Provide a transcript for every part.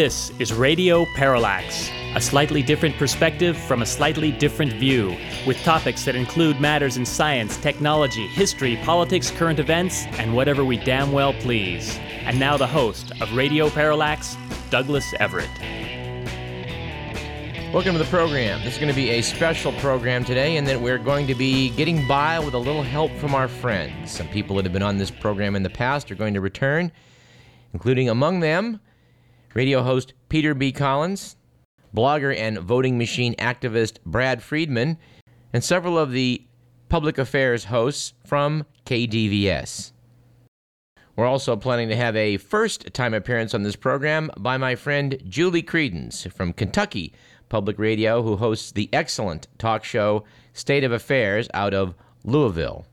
This is Radio Parallax, a slightly different perspective from a slightly different view, with topics that include matters in science, technology, history, politics, current events, and whatever we damn well please. And now the host of Radio Parallax, Douglas Everett. Welcome to the program. This is going to be a special program today, in that we're going to be getting by with a little help from our friends. Some people that have been on this program in the past are going to return, including among them radio host Peter B. Collins, blogger and voting machine activist Brad Friedman, and several of the public affairs hosts from KDVS. We're also planning to have a first time appearance on this program by my friend Julie Kredens from Kentucky Public Radio, who hosts the excellent talk show State of Affairs out of Louisville,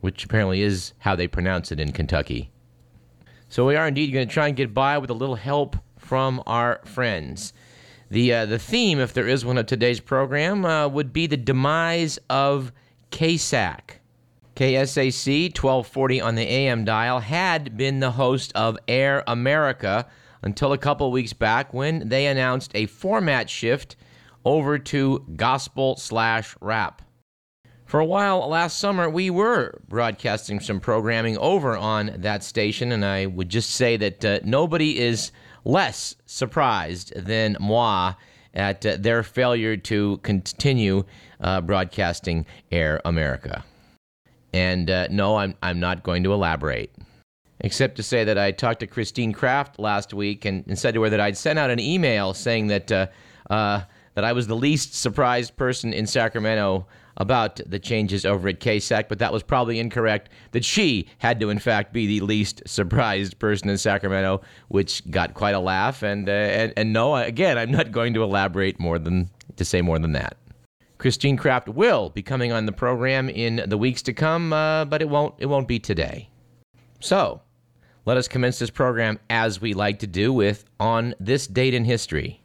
which apparently is how they pronounce it in Kentucky. So we are indeed going to try and get by with a little help from our friends. The, uh, the theme, if there is one of today's program, uh, would be the demise of KSAC. KSAC 1240 on the AM dial had been the host of Air America until a couple weeks back when they announced a format shift over to gospel slash rap. For a while last summer, we were broadcasting some programming over on that station, and I would just say that uh, nobody is less surprised than moi at uh, their failure to continue uh, broadcasting Air America. And uh, no, I'm, I'm not going to elaborate, except to say that I talked to Christine Craft last week and, and said to her that I'd sent out an email saying that, uh, uh, that I was the least surprised person in Sacramento about the changes over at KSAC, but that was probably incorrect. That she had to, in fact, be the least surprised person in Sacramento, which got quite a laugh. And uh, and, and no, again, I'm not going to elaborate more than to say more than that. Christine Craft will be coming on the program in the weeks to come, uh, but it won't it won't be today. So, let us commence this program as we like to do with on this date in history.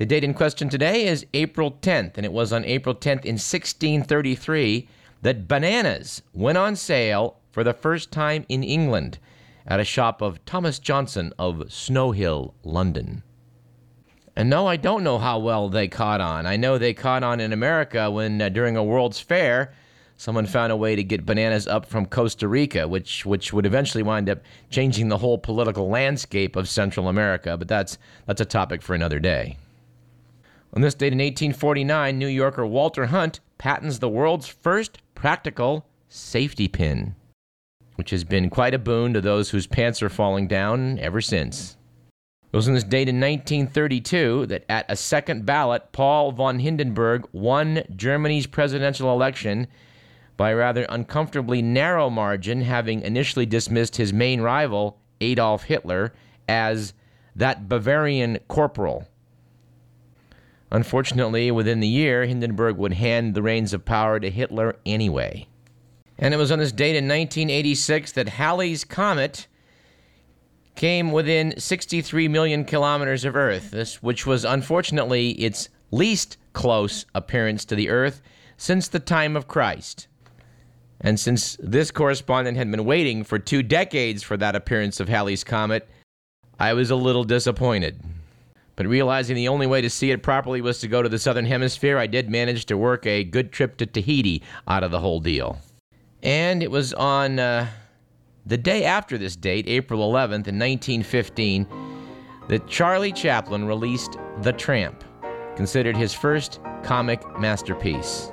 The date in question today is April 10th, and it was on April 10th in 1633 that bananas went on sale for the first time in England at a shop of Thomas Johnson of Snow Hill, London. And no, I don't know how well they caught on. I know they caught on in America when, uh, during a World's Fair, someone found a way to get bananas up from Costa Rica, which which would eventually wind up changing the whole political landscape of Central America. But that's that's a topic for another day. On this date in 1849, New Yorker Walter Hunt patents the world's first practical safety pin, which has been quite a boon to those whose pants are falling down ever since. It was on this date in 1932 that at a second ballot, Paul von Hindenburg won Germany's presidential election by a rather uncomfortably narrow margin, having initially dismissed his main rival, Adolf Hitler, as that Bavarian corporal. Unfortunately, within the year, Hindenburg would hand the reins of power to Hitler anyway. And it was on this date in 1986 that Halley's Comet came within 63 million kilometers of Earth, this, which was unfortunately its least close appearance to the Earth since the time of Christ. And since this correspondent had been waiting for two decades for that appearance of Halley's Comet, I was a little disappointed. But realizing the only way to see it properly was to go to the southern hemisphere, I did manage to work a good trip to Tahiti out of the whole deal. And it was on uh, the day after this date, April 11th, in 1915, that Charlie Chaplin released The Tramp, considered his first comic masterpiece.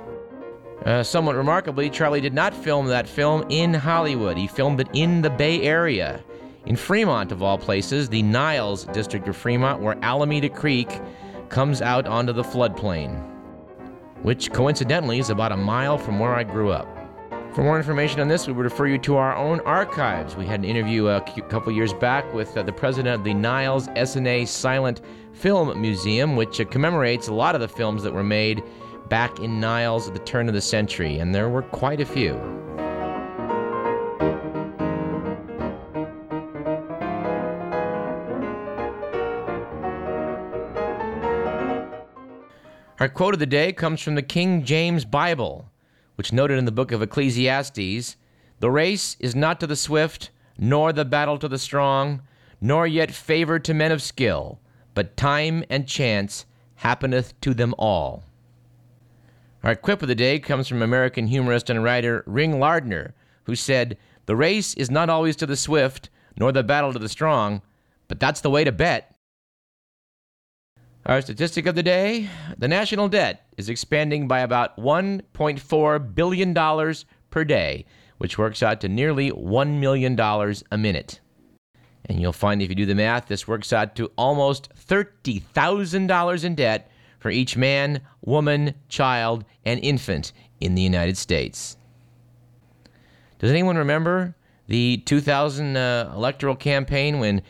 Uh, somewhat remarkably, Charlie did not film that film in Hollywood. He filmed it in the Bay Area in Fremont, of all places, the Niles district of Fremont, where Alameda Creek comes out onto the floodplain, which coincidentally is about a mile from where I grew up. For more information on this, we would refer you to our own archives. We had an interview a couple years back with uh, the president of the Niles Essanay Silent Film Museum, which uh, commemorates a lot of the films that were made back in Niles at the turn of the century, and there were quite a few. Our quote of the day comes from the King James Bible, which noted in the book of Ecclesiastes The race is not to the swift, nor the battle to the strong, nor yet favor to men of skill, but time and chance happeneth to them all. Our quip of the day comes from American humorist and writer Ring Lardner, who said, The race is not always to the swift, nor the battle to the strong, but that's the way to bet. Our statistic of the day the national debt is expanding by about $1.4 billion per day, which works out to nearly $1 million a minute. And you'll find if you do the math, this works out to almost $30,000 in debt for each man, woman, child, and infant in the United States. Does anyone remember the 2000 uh, electoral campaign when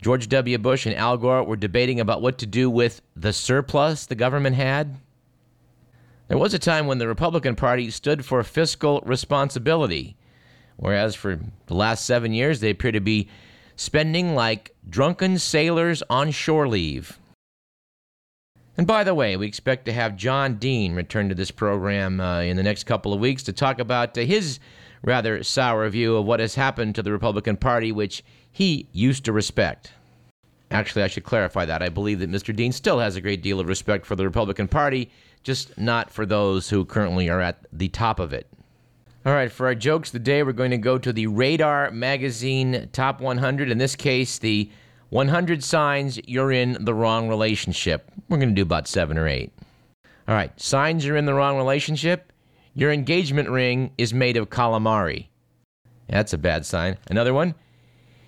George W. Bush and Al Gore were debating about what to do with the surplus the government had? There was a time when the Republican Party stood for fiscal responsibility, whereas for the last seven years they appear to be spending like drunken sailors on shore leave. And by the way, we expect to have John Dean return to this program uh, in the next couple of weeks to talk about uh, his rather sour view of what has happened to the Republican Party, which he used to respect. Actually, I should clarify that. I believe that Mr. Dean still has a great deal of respect for the Republican Party, just not for those who currently are at the top of it. All right, for our jokes today, we're going to go to the Radar Magazine Top 100. In this case, the 100 signs you're in the wrong relationship. We're going to do about seven or eight. All right, signs you're in the wrong relationship. Your engagement ring is made of calamari. That's a bad sign. Another one.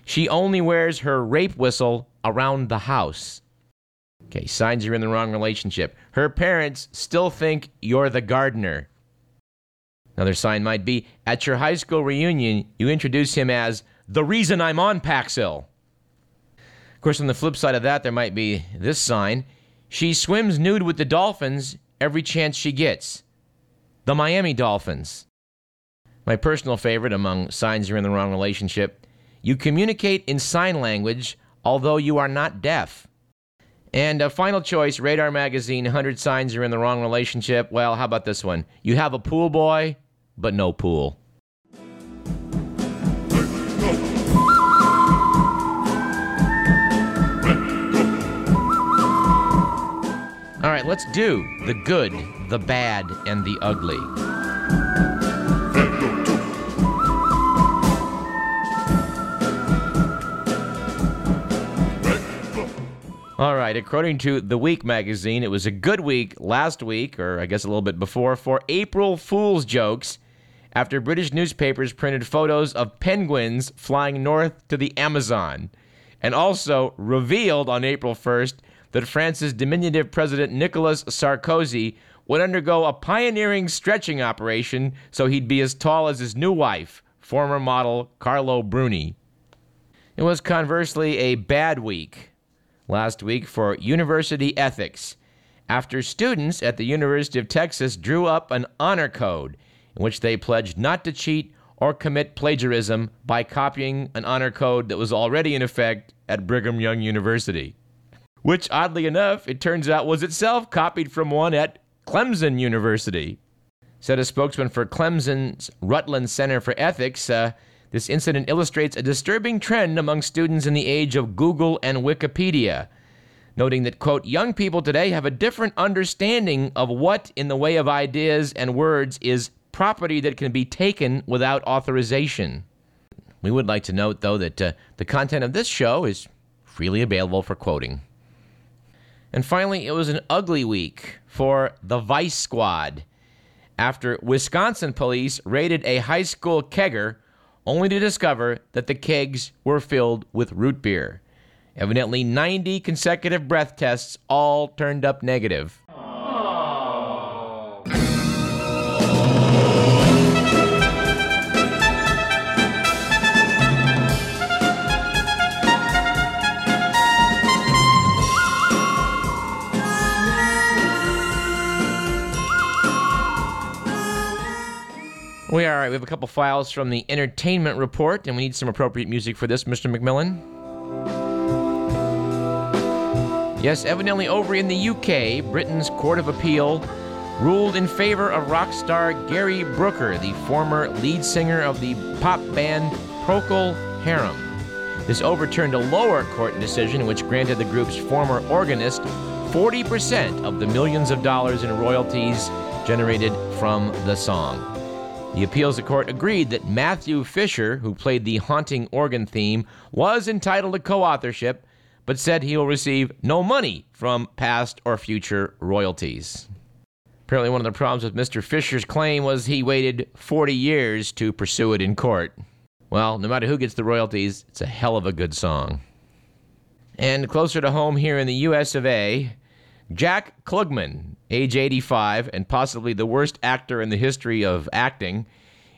She only wears her rape whistle around the house. Okay, signs you're in the wrong relationship. Her parents still think you're the gardener. Another sign might be at your high school reunion, you introduce him as the reason I'm on Paxil. Of course, on the flip side of that, there might be this sign she swims nude with the dolphins every chance she gets. The Miami Dolphins. My personal favorite among signs you're in the wrong relationship you communicate in sign language, although you are not deaf. And a final choice Radar Magazine 100 Signs You're in the Wrong Relationship. Well, how about this one? You have a pool boy, but no pool. Right, let's do the good, the bad, and the ugly. All right, according to The Week magazine, it was a good week last week, or I guess a little bit before, for April Fool's jokes after British newspapers printed photos of penguins flying north to the Amazon, and also revealed on April 1st that France's diminutive President Nicolas Sarkozy would undergo a pioneering stretching operation so he'd be as tall as his new wife, former model Carla Bruni. It was conversely a bad week last week for university ethics after students at the University of Texas drew up an honor code in which they pledged not to cheat or commit plagiarism by copying an honor code that was already in effect at Brigham Young University. Which, oddly enough, it turns out was itself copied from one at Clemson University. Said a spokesman for Clemson's Rutland Center for Ethics, uh, this incident illustrates a disturbing trend among students in the age of Google and Wikipedia, noting that, quote, young people today have a different understanding of what, in the way of ideas and words, is property that can be taken without authorization. We would like to note, though, that uh, the content of this show is freely available for quoting. And finally, it was an ugly week for the Vice Squad after Wisconsin police raided a high school kegger only to discover that the kegs were filled with root beer. Evidently, 90 consecutive breath tests all turned up negative. We are. We have a couple files from the entertainment report, and we need some appropriate music for this, Mr. McMillan. Yes, evidently over in the UK, Britain's Court of Appeal ruled in favor of rock star Gary Brooker, the former lead singer of the pop band Procol Harum. This overturned a lower court decision which granted the group's former organist 40% of the millions of dollars in royalties generated from the song. The appeals court agreed that Matthew Fisher, who played the haunting organ theme, was entitled to co authorship, but said he will receive no money from past or future royalties. Apparently, one of the problems with Mr. Fisher's claim was he waited 40 years to pursue it in court. Well, no matter who gets the royalties, it's a hell of a good song. And closer to home here in the US of A, Jack Klugman, age 85 and possibly the worst actor in the history of acting,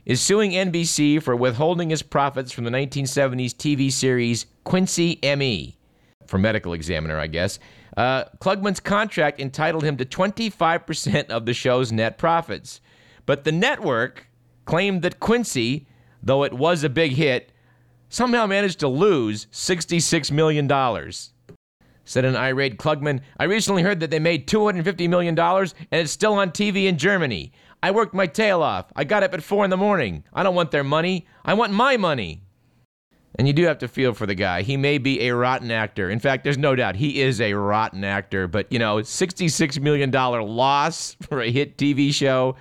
is suing NBC for withholding his profits from the 1970s TV series Quincy M.E. For medical examiner, I guess. Uh, Klugman's contract entitled him to 25% of the show's net profits. But the network claimed that Quincy, though it was a big hit, somehow managed to lose $66 million. Said an irate Klugman, I recently heard that they made $250 million and it's still on TV in Germany. I worked my tail off. I got up at 4 in the morning. I don't want their money. I want my money. And you do have to feel for the guy. He may be a rotten actor. In fact, there's no doubt he is a rotten actor. But, you know, $66 million loss for a hit TV show.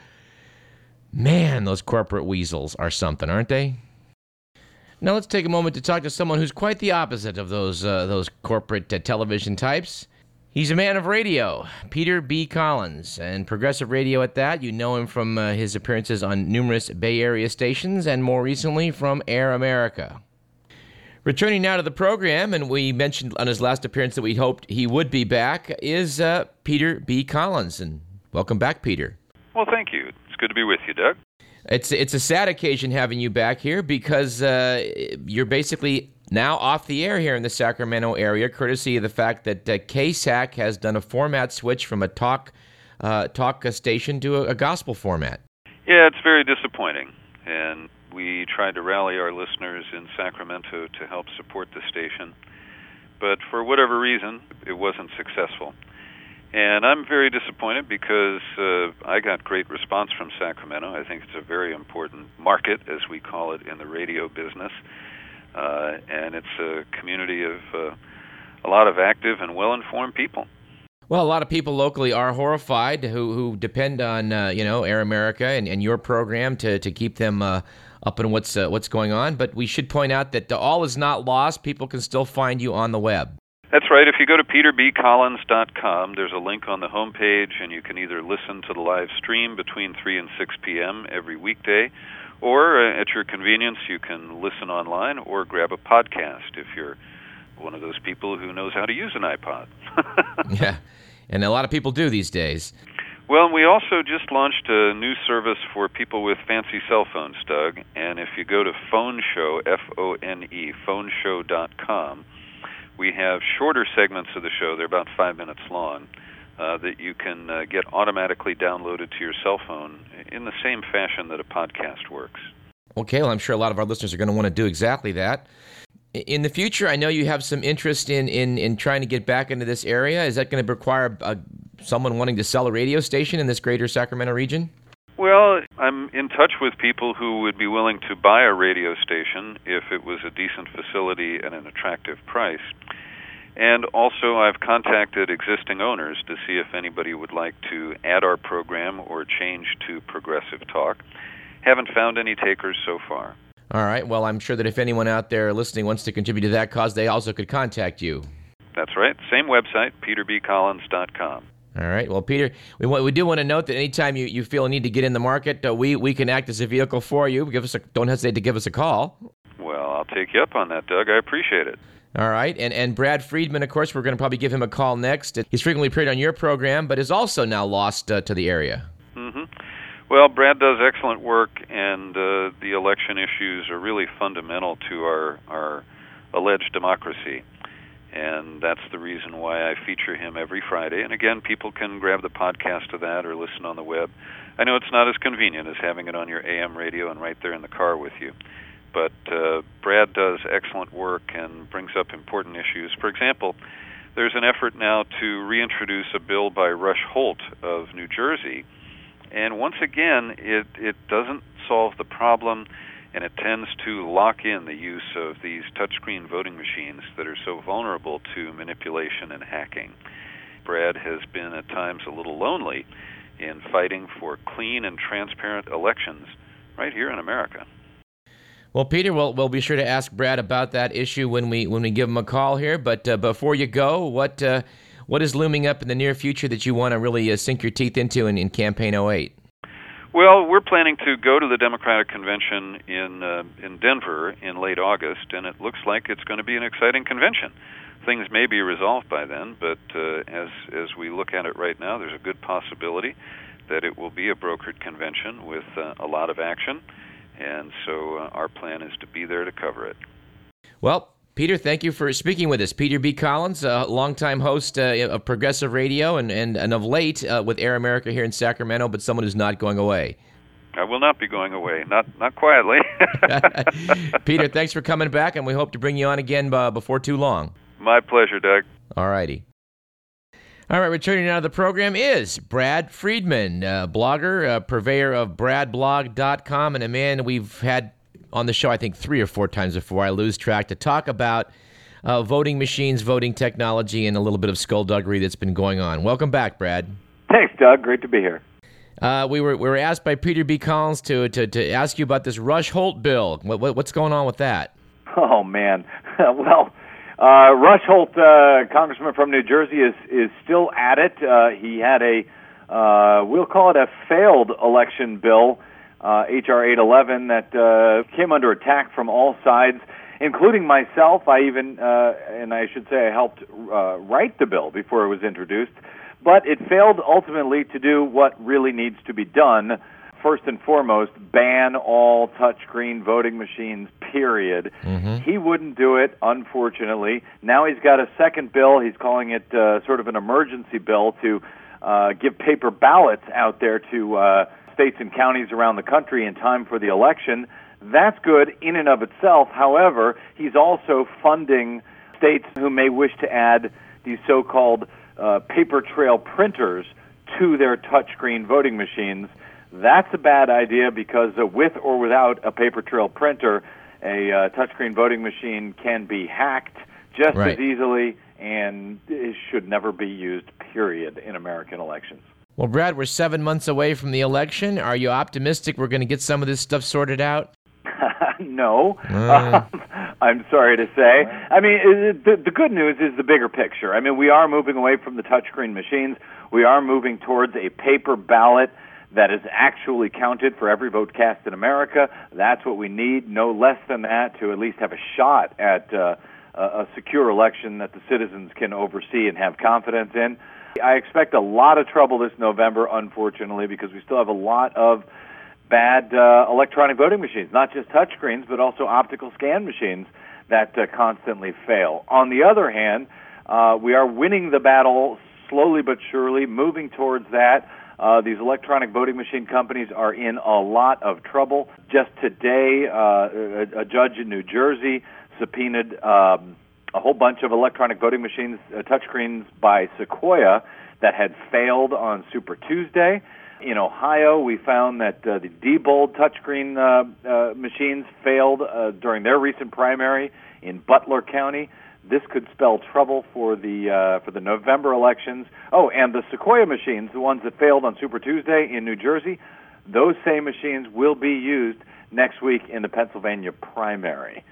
Man, those corporate weasels are something, aren't they? Now let's take a moment to talk to someone who's quite the opposite of those uh, those corporate uh, television types. He's a man of radio, Peter B. Collins, and progressive radio at that. You know him from uh, his appearances on numerous Bay Area stations and more recently from Air America. Returning now to the program, and we mentioned on his last appearance that we hoped he would be back, is uh, Peter B. Collins. And welcome back, Peter. Well, thank you. It's good to be with you, Doug. It's it's a sad occasion having you back here because uh, you're basically now off the air here in the Sacramento area, courtesy of the fact that uh, KSAC has done a format switch from a talk uh, talk station to a, a gospel format. Yeah, it's very disappointing, and we tried to rally our listeners in Sacramento to help support the station, but for whatever reason, it wasn't successful. And I'm very disappointed because uh, I got great response from Sacramento. I think it's a very important market, as we call it in the radio business. Uh, and it's a community of uh, a lot of active and well informed people. Well, a lot of people locally are horrified who, who depend on uh, you know Air America and, and your program to, to keep them uh, up in what's uh, what's going on. But we should point out that all is not lost. People can still find you on the web. That's right. If you go to peterbcollins.com, there's a link on the homepage, and you can either listen to the live stream between 3 and 6 p.m. every weekday, or uh, at your convenience, you can listen online or grab a podcast if you're one of those people who knows how to use an iPod. yeah, and a lot of people do these days. Well, we also just launched a new service for people with fancy cell phones, Doug. And if you go to Phone Show, F O N E, foneshow.com, we have shorter segments of the show, they're about five minutes long, uh, that you can uh, get automatically downloaded to your cell phone in the same fashion that a podcast works. Okay, well, I'm sure a lot of our listeners are going to want to do exactly that. In the future, I know you have some interest in, in, in trying to get back into this area. Is that going to require uh, someone wanting to sell a radio station in this greater Sacramento region? Well, I'm in touch with people who would be willing to buy a radio station if it was a decent facility and an attractive price. And also, I've contacted existing owners to see if anybody would like to add our program or change to progressive talk. Haven't found any takers so far. All right. Well, I'm sure that if anyone out there listening wants to contribute to that cause, they also could contact you. That's right. Same website, peterbcollins.com. All right. Well, Peter, we we do want to note that anytime you, you feel a need to get in the market, uh, we we can act as a vehicle for you. Give us a, don't hesitate to give us a call. Well, I'll take you up on that, Doug. I appreciate it. All right. And and Brad Friedman, of course, we're going to probably give him a call next. He's frequently appeared on your program, but is also now lost uh, to the area. Mm-hmm. Well, Brad does excellent work, and uh, the election issues are really fundamental to our our alleged democracy and that's the reason why I feature him every Friday. And again, people can grab the podcast of that or listen on the web. I know it's not as convenient as having it on your AM radio and right there in the car with you, but uh, Brad does excellent work and brings up important issues. For example, there's an effort now to reintroduce a bill by Rush Holt of New Jersey, and once again, it it doesn't solve the problem and it tends to lock in the use of these touchscreen voting machines that are so vulnerable to manipulation and hacking. Brad has been at times a little lonely in fighting for clean and transparent elections right here in America. Well, Peter, we'll, we'll be sure to ask Brad about that issue when we when we give him a call here. But uh, before you go, what uh, what is looming up in the near future that you want to really uh, sink your teeth into in, in Campaign 08? Well, we're planning to go to the Democratic Convention in uh, in Denver in late August, and it looks like it's going to be an exciting convention. Things may be resolved by then, but uh, as as we look at it right now, there's a good possibility that it will be a brokered convention with uh, a lot of action, and so uh, our plan is to be there to cover it. Well, Peter, thank you for speaking with us. Peter B. Collins, a longtime host uh, of Progressive Radio and, and, and of late uh, with Air America here in Sacramento, but someone who's not going away. I will not be going away, not not quietly. Peter, thanks for coming back, and we hope to bring you on again uh, before too long. My pleasure, Doug. All righty. All right, returning now to the program is Brad Friedman, uh, blogger, uh, purveyor of bradblog.com, and a man we've had on the show, I think, three or four times before I lose track to talk about uh, voting machines, voting technology, and a little bit of skullduggery that's been going on. Welcome back, Brad. Thanks, Doug. Great to be here. Uh, we were we were asked by Peter B. Collins to to, to ask you about this Rush Holt bill. What, what, what's going on with that? Oh man, well, uh, Rush Holt, uh, congressman from New Jersey, is is still at it. Uh, he had a uh, we'll call it a failed election bill uh, HR 811 that uh, came under attack from all sides, including myself. I even, uh, and I should say, I helped uh, write the bill before it was introduced, but it failed ultimately to do what really needs to be done. First and foremost, ban all touchscreen voting machines, period. Mm-hmm. He wouldn't do it, unfortunately. Now he's got a second bill. He's calling it uh, sort of an emergency bill to uh, give paper ballots out there to uh, states and counties around the country in time for the election. That's good in and of itself. However, he's also funding states who may wish to add these so called uh, paper trail printers to their touchscreen voting machines. That's a bad idea because uh, with or without a paper trail printer, a uh, touchscreen voting machine can be hacked just right. as easily and it should never be used, period, in American elections. Well, Brad, we're seven months away from the election. Are you optimistic we're going to get some of this stuff sorted out? no. Um, I'm sorry to say. I mean, the, the good news is the bigger picture. I mean, we are moving away from the touchscreen machines. We are moving towards a paper ballot that is actually counted for every vote cast in America. That's what we need, no less than that, to at least have a shot at uh, a secure election that the citizens can oversee and have confidence in. I expect a lot of trouble this November, unfortunately, because we still have a lot of bad uh, electronic voting machines, not just touchscreens, but also optical scan machines that uh, constantly fail. On the other hand, uh, we are winning the battle slowly but surely, moving towards that. Uh, these electronic voting machine companies are in a lot of trouble. Just today, uh, a, a judge in New Jersey subpoenaed um, a whole bunch of electronic voting machines, uh, touchscreens by Sequoia that had failed on Super Tuesday. In Ohio, we found that uh, the Diebold touchscreen uh, uh, machines failed uh, during their recent primary in Butler County. This could spell trouble for the uh, for the November elections. Oh, and the Sequoia machines, the ones that failed on Super Tuesday in New Jersey, those same machines will be used next week in the Pennsylvania primary.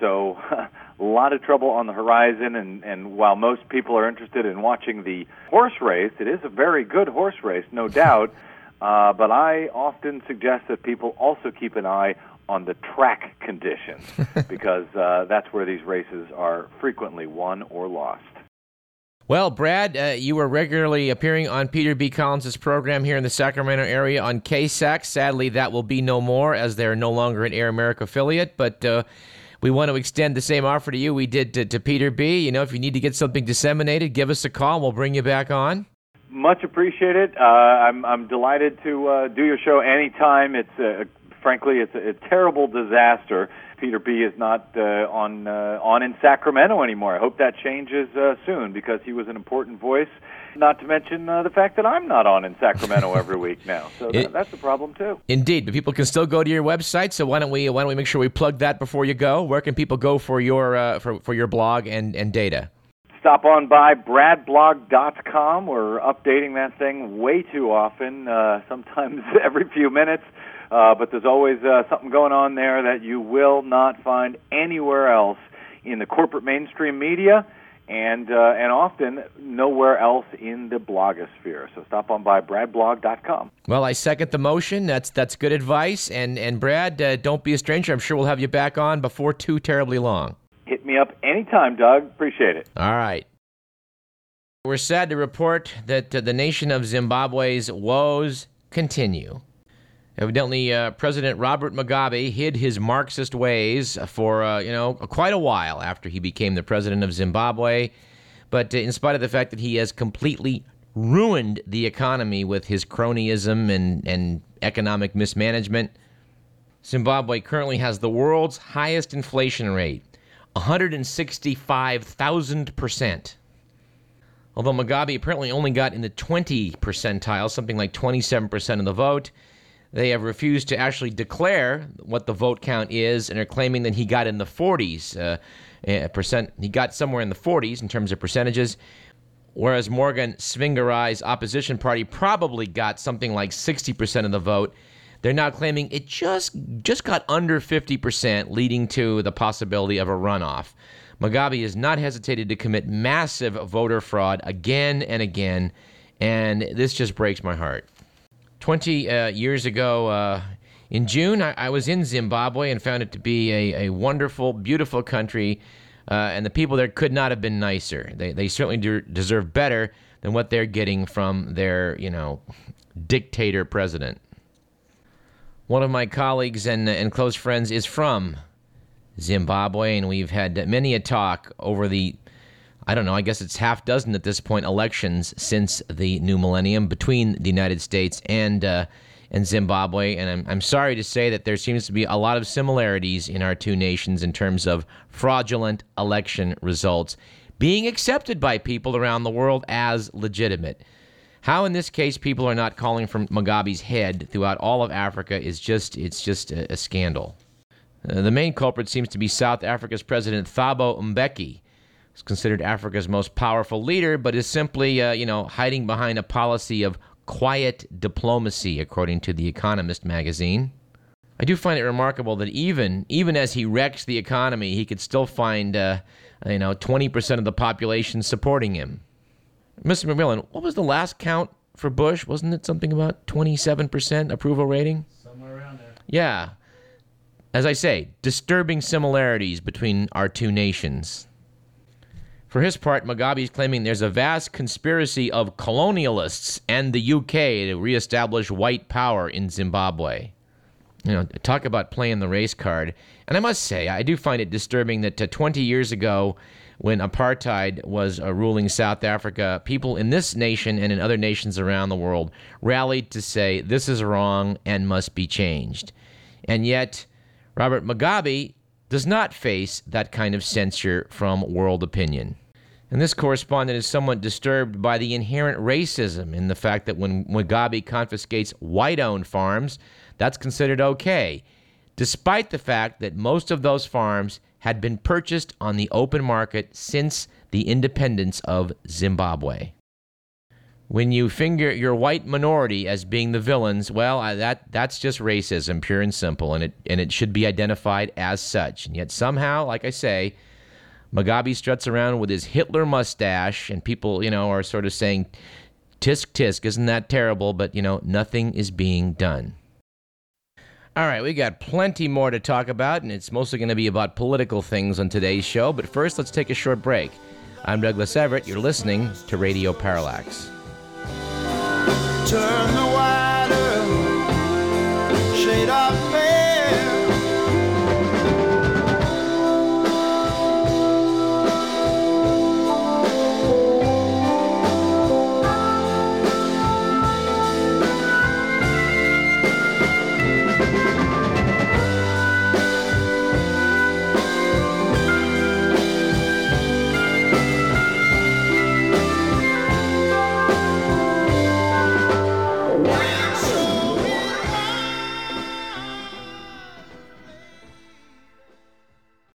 So a lot of trouble on the horizon. And, and while most people are interested in watching the horse race, it is a very good horse race, no doubt. Uh, but I often suggest that people also keep an eye on the track conditions because uh, that's where these races are frequently won or lost. Well, Brad, uh, you are regularly appearing on Peter B. Collins' program here in the Sacramento area on KSAC. Sadly, that will be no more as they're no longer an Air America affiliate. But uh, we want to extend the same offer to you we did to, to Peter B. You know, if you need to get something disseminated, give us a call. and We'll bring you back on. Much appreciated. Uh, I'm I'm delighted to uh, do your show anytime. It's uh, frankly it's a, a terrible disaster Peter B is not uh, on uh, on in Sacramento anymore. I hope that changes uh, soon because he was an important voice. Not to mention uh, the fact that I'm not on in Sacramento every week now, so that, that's a problem too. Indeed, but people can still go to your website. So why don't we why don't we make sure we plug that before you go? Where can people go for your uh, for for your blog and and data? Stop on by bradblog.com. We're updating that thing way too often, uh, sometimes every few minutes. Uh, but there's always uh, something going on there that you will not find anywhere else in the corporate mainstream media, and uh, and often nowhere else in the blogosphere. So stop on by bradblog.com. Well, I second the motion. That's that's good advice. And and Brad, uh, don't be a stranger. I'm sure we'll have you back on before too terribly long. Hit me up anytime, Doug. Appreciate it. All right. We're sad to report that uh, the nation of Zimbabwe's woes continue. Evidently, uh, President Robert Mugabe hid his Marxist ways for, uh, you know, quite a while after he became the president of Zimbabwe. But uh, in spite of the fact that he has completely ruined the economy with his cronyism and, and economic mismanagement, Zimbabwe currently has the world's highest inflation rate 165,000%. Although Mugabe apparently only got in the 20 percentile, something like 27% of the vote, they have refused to actually declare what the vote count is and are claiming that he got in the 40s uh, uh, percent. He got somewhere in the 40s in terms of percentages, whereas Morgan Tsvangirai's opposition party probably got something like 60% of the vote. They're now claiming it just just got under 50%, leading to the possibility of a runoff. Mugabe has not hesitated to commit massive voter fraud again and again, and this just breaks my heart. 20 uh, years ago, uh, in June, I, I, was in Zimbabwe and found it to be a, a wonderful, beautiful country, uh, and the people there could not have been nicer. They, they certainly de- deserve better than what they're getting from their, you know, dictator president. One of my colleagues and, and close friends is from Zimbabwe, and we've had many a talk over the I don't know, I guess it's half dozen at this point elections since the new millennium between the United States and uh, and Zimbabwe. And I'm, I'm sorry to say that there seems to be a lot of similarities in our two nations in terms of fraudulent election results being accepted by people around the world as legitimate. How in this case people are not calling for Mugabe's head throughout all of Africa is just it's just a, a scandal. Uh, the main culprit seems to be South Africa's President Thabo Mbeki is considered Africa's most powerful leader, but is simply, uh, you know, hiding behind a policy of quiet diplomacy, according to The Economist magazine. I do find it remarkable that even even as he wrecks the economy, he could still find, uh, you know, 20% of the population supporting him. Mr. McMillan, what was the last count for Bush? Wasn't it something about 27% approval rating? Somewhere around there. Yeah. As I say, disturbing similarities between our two nations. For his part, Mugabe is claiming there's a vast conspiracy of colonialists and the UK to reestablish white power in Zimbabwe. You know, talk about playing the race card. And I must say, I do find it disturbing that uh, 20 years ago, when apartheid was uh, ruling South Africa, people in this nation and in other nations around the world rallied to say this is wrong and must be changed. And yet, Robert Mugabe does not face that kind of censure from world opinion. And this correspondent is somewhat disturbed by the inherent racism in the fact that when Mugabe confiscates white owned farms, that's considered okay, despite the fact that most of those farms had been purchased on the open market since the independence of Zimbabwe. When you finger your white minority as being the villains, well, that that's just racism, pure and simple, and it and it should be identified as such. And yet somehow, like I say, Mugabe struts around with his Hitler mustache, and people, you know, are sort of saying, "Tisk tisk, isn't that terrible?" But you know, nothing is being done. All right, we got plenty more to talk about, and it's mostly going to be about political things on today's show. But first, let's take a short break. I'm Douglas Everett. You're listening to Radio Parallax. Turn the water, shade off.